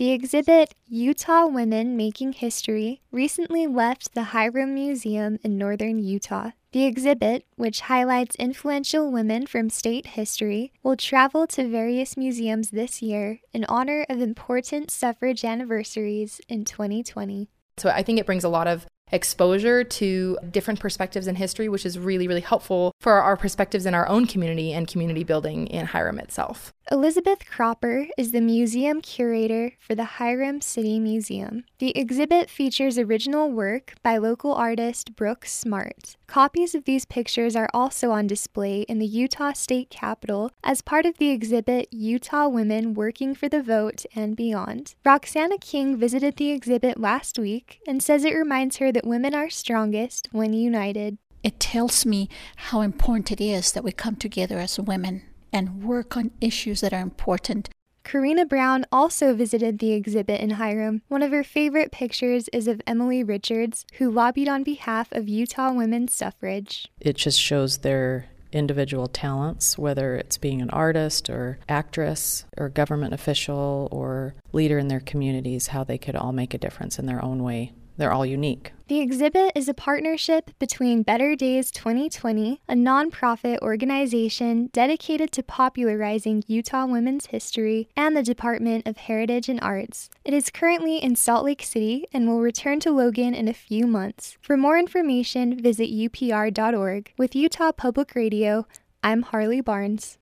The exhibit Utah Women Making History recently left the Hyrum Museum in northern Utah. The exhibit, which highlights influential women from state history, will travel to various museums this year in honor of important suffrage anniversaries in 2020. So I think it brings a lot of exposure to different perspectives in history, which is really, really helpful for our perspectives in our own community and community building in Hyrum itself. Elizabeth Cropper is the museum curator for the Hyrum City Museum. The exhibit features original work by local artist Brooke Smart. Copies of these pictures are also on display in the Utah State Capitol as part of the exhibit Utah Women Working for the Vote and Beyond. Roxana King visited the exhibit last week and says it reminds her that women are strongest when united. It tells me how important it is that we come together as women and work on issues that are important. Karina Brown also visited the exhibit in Hyrum. One of her favorite pictures is of Emily Richards, who lobbied on behalf of Utah women's suffrage. It just shows their individual talents, whether it's being an artist or actress or government official or leader in their communities, how they could all make a difference in their own way. They're all unique. The exhibit is a partnership between Better Days 2020, a nonprofit organization dedicated to popularizing Utah women's history, and the Department of Heritage and Arts. It is currently in Salt Lake City and will return to Logan in a few months. For more information, visit upr.org. With Utah Public Radio, I'm Harley Barnes.